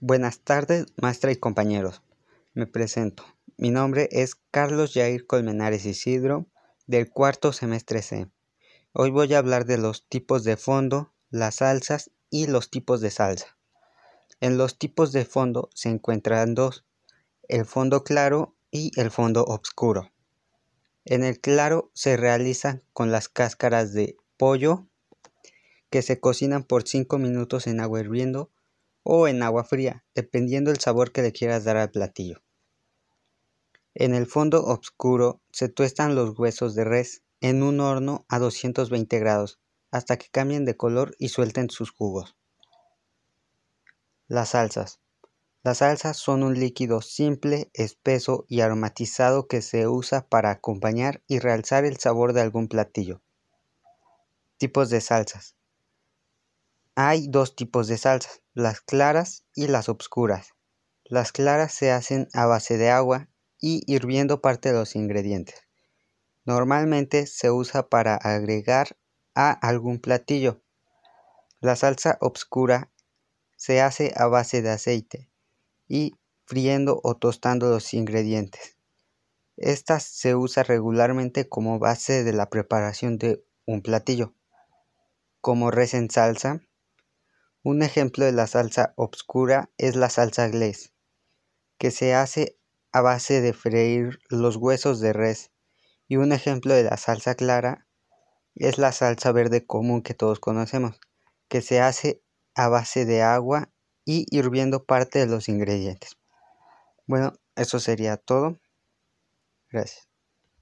Buenas tardes, maestra y compañeros. Me presento. Mi nombre es Carlos Jair Colmenares Isidro, del cuarto semestre C. Hoy voy a hablar de los tipos de fondo, las salsas y los tipos de salsa. En los tipos de fondo se encuentran dos, el fondo claro y el fondo oscuro. En el claro se realizan con las cáscaras de pollo que se cocinan por 5 minutos en agua hirviendo o en agua fría, dependiendo del sabor que le quieras dar al platillo. En el fondo oscuro se tuestan los huesos de res en un horno a 220 grados hasta que cambien de color y suelten sus jugos. Las salsas. Las salsas son un líquido simple, espeso y aromatizado que se usa para acompañar y realzar el sabor de algún platillo. Tipos de salsas. Hay dos tipos de salsas, las claras y las obscuras. Las claras se hacen a base de agua y hirviendo parte de los ingredientes. Normalmente se usa para agregar a algún platillo. La salsa obscura se hace a base de aceite y friendo o tostando los ingredientes. Esta se usa regularmente como base de la preparación de un platillo, como res en salsa, un ejemplo de la salsa obscura es la salsa glaze, que se hace a base de freír los huesos de res. Y un ejemplo de la salsa clara es la salsa verde común que todos conocemos, que se hace a base de agua y hirviendo parte de los ingredientes. Bueno, eso sería todo. Gracias.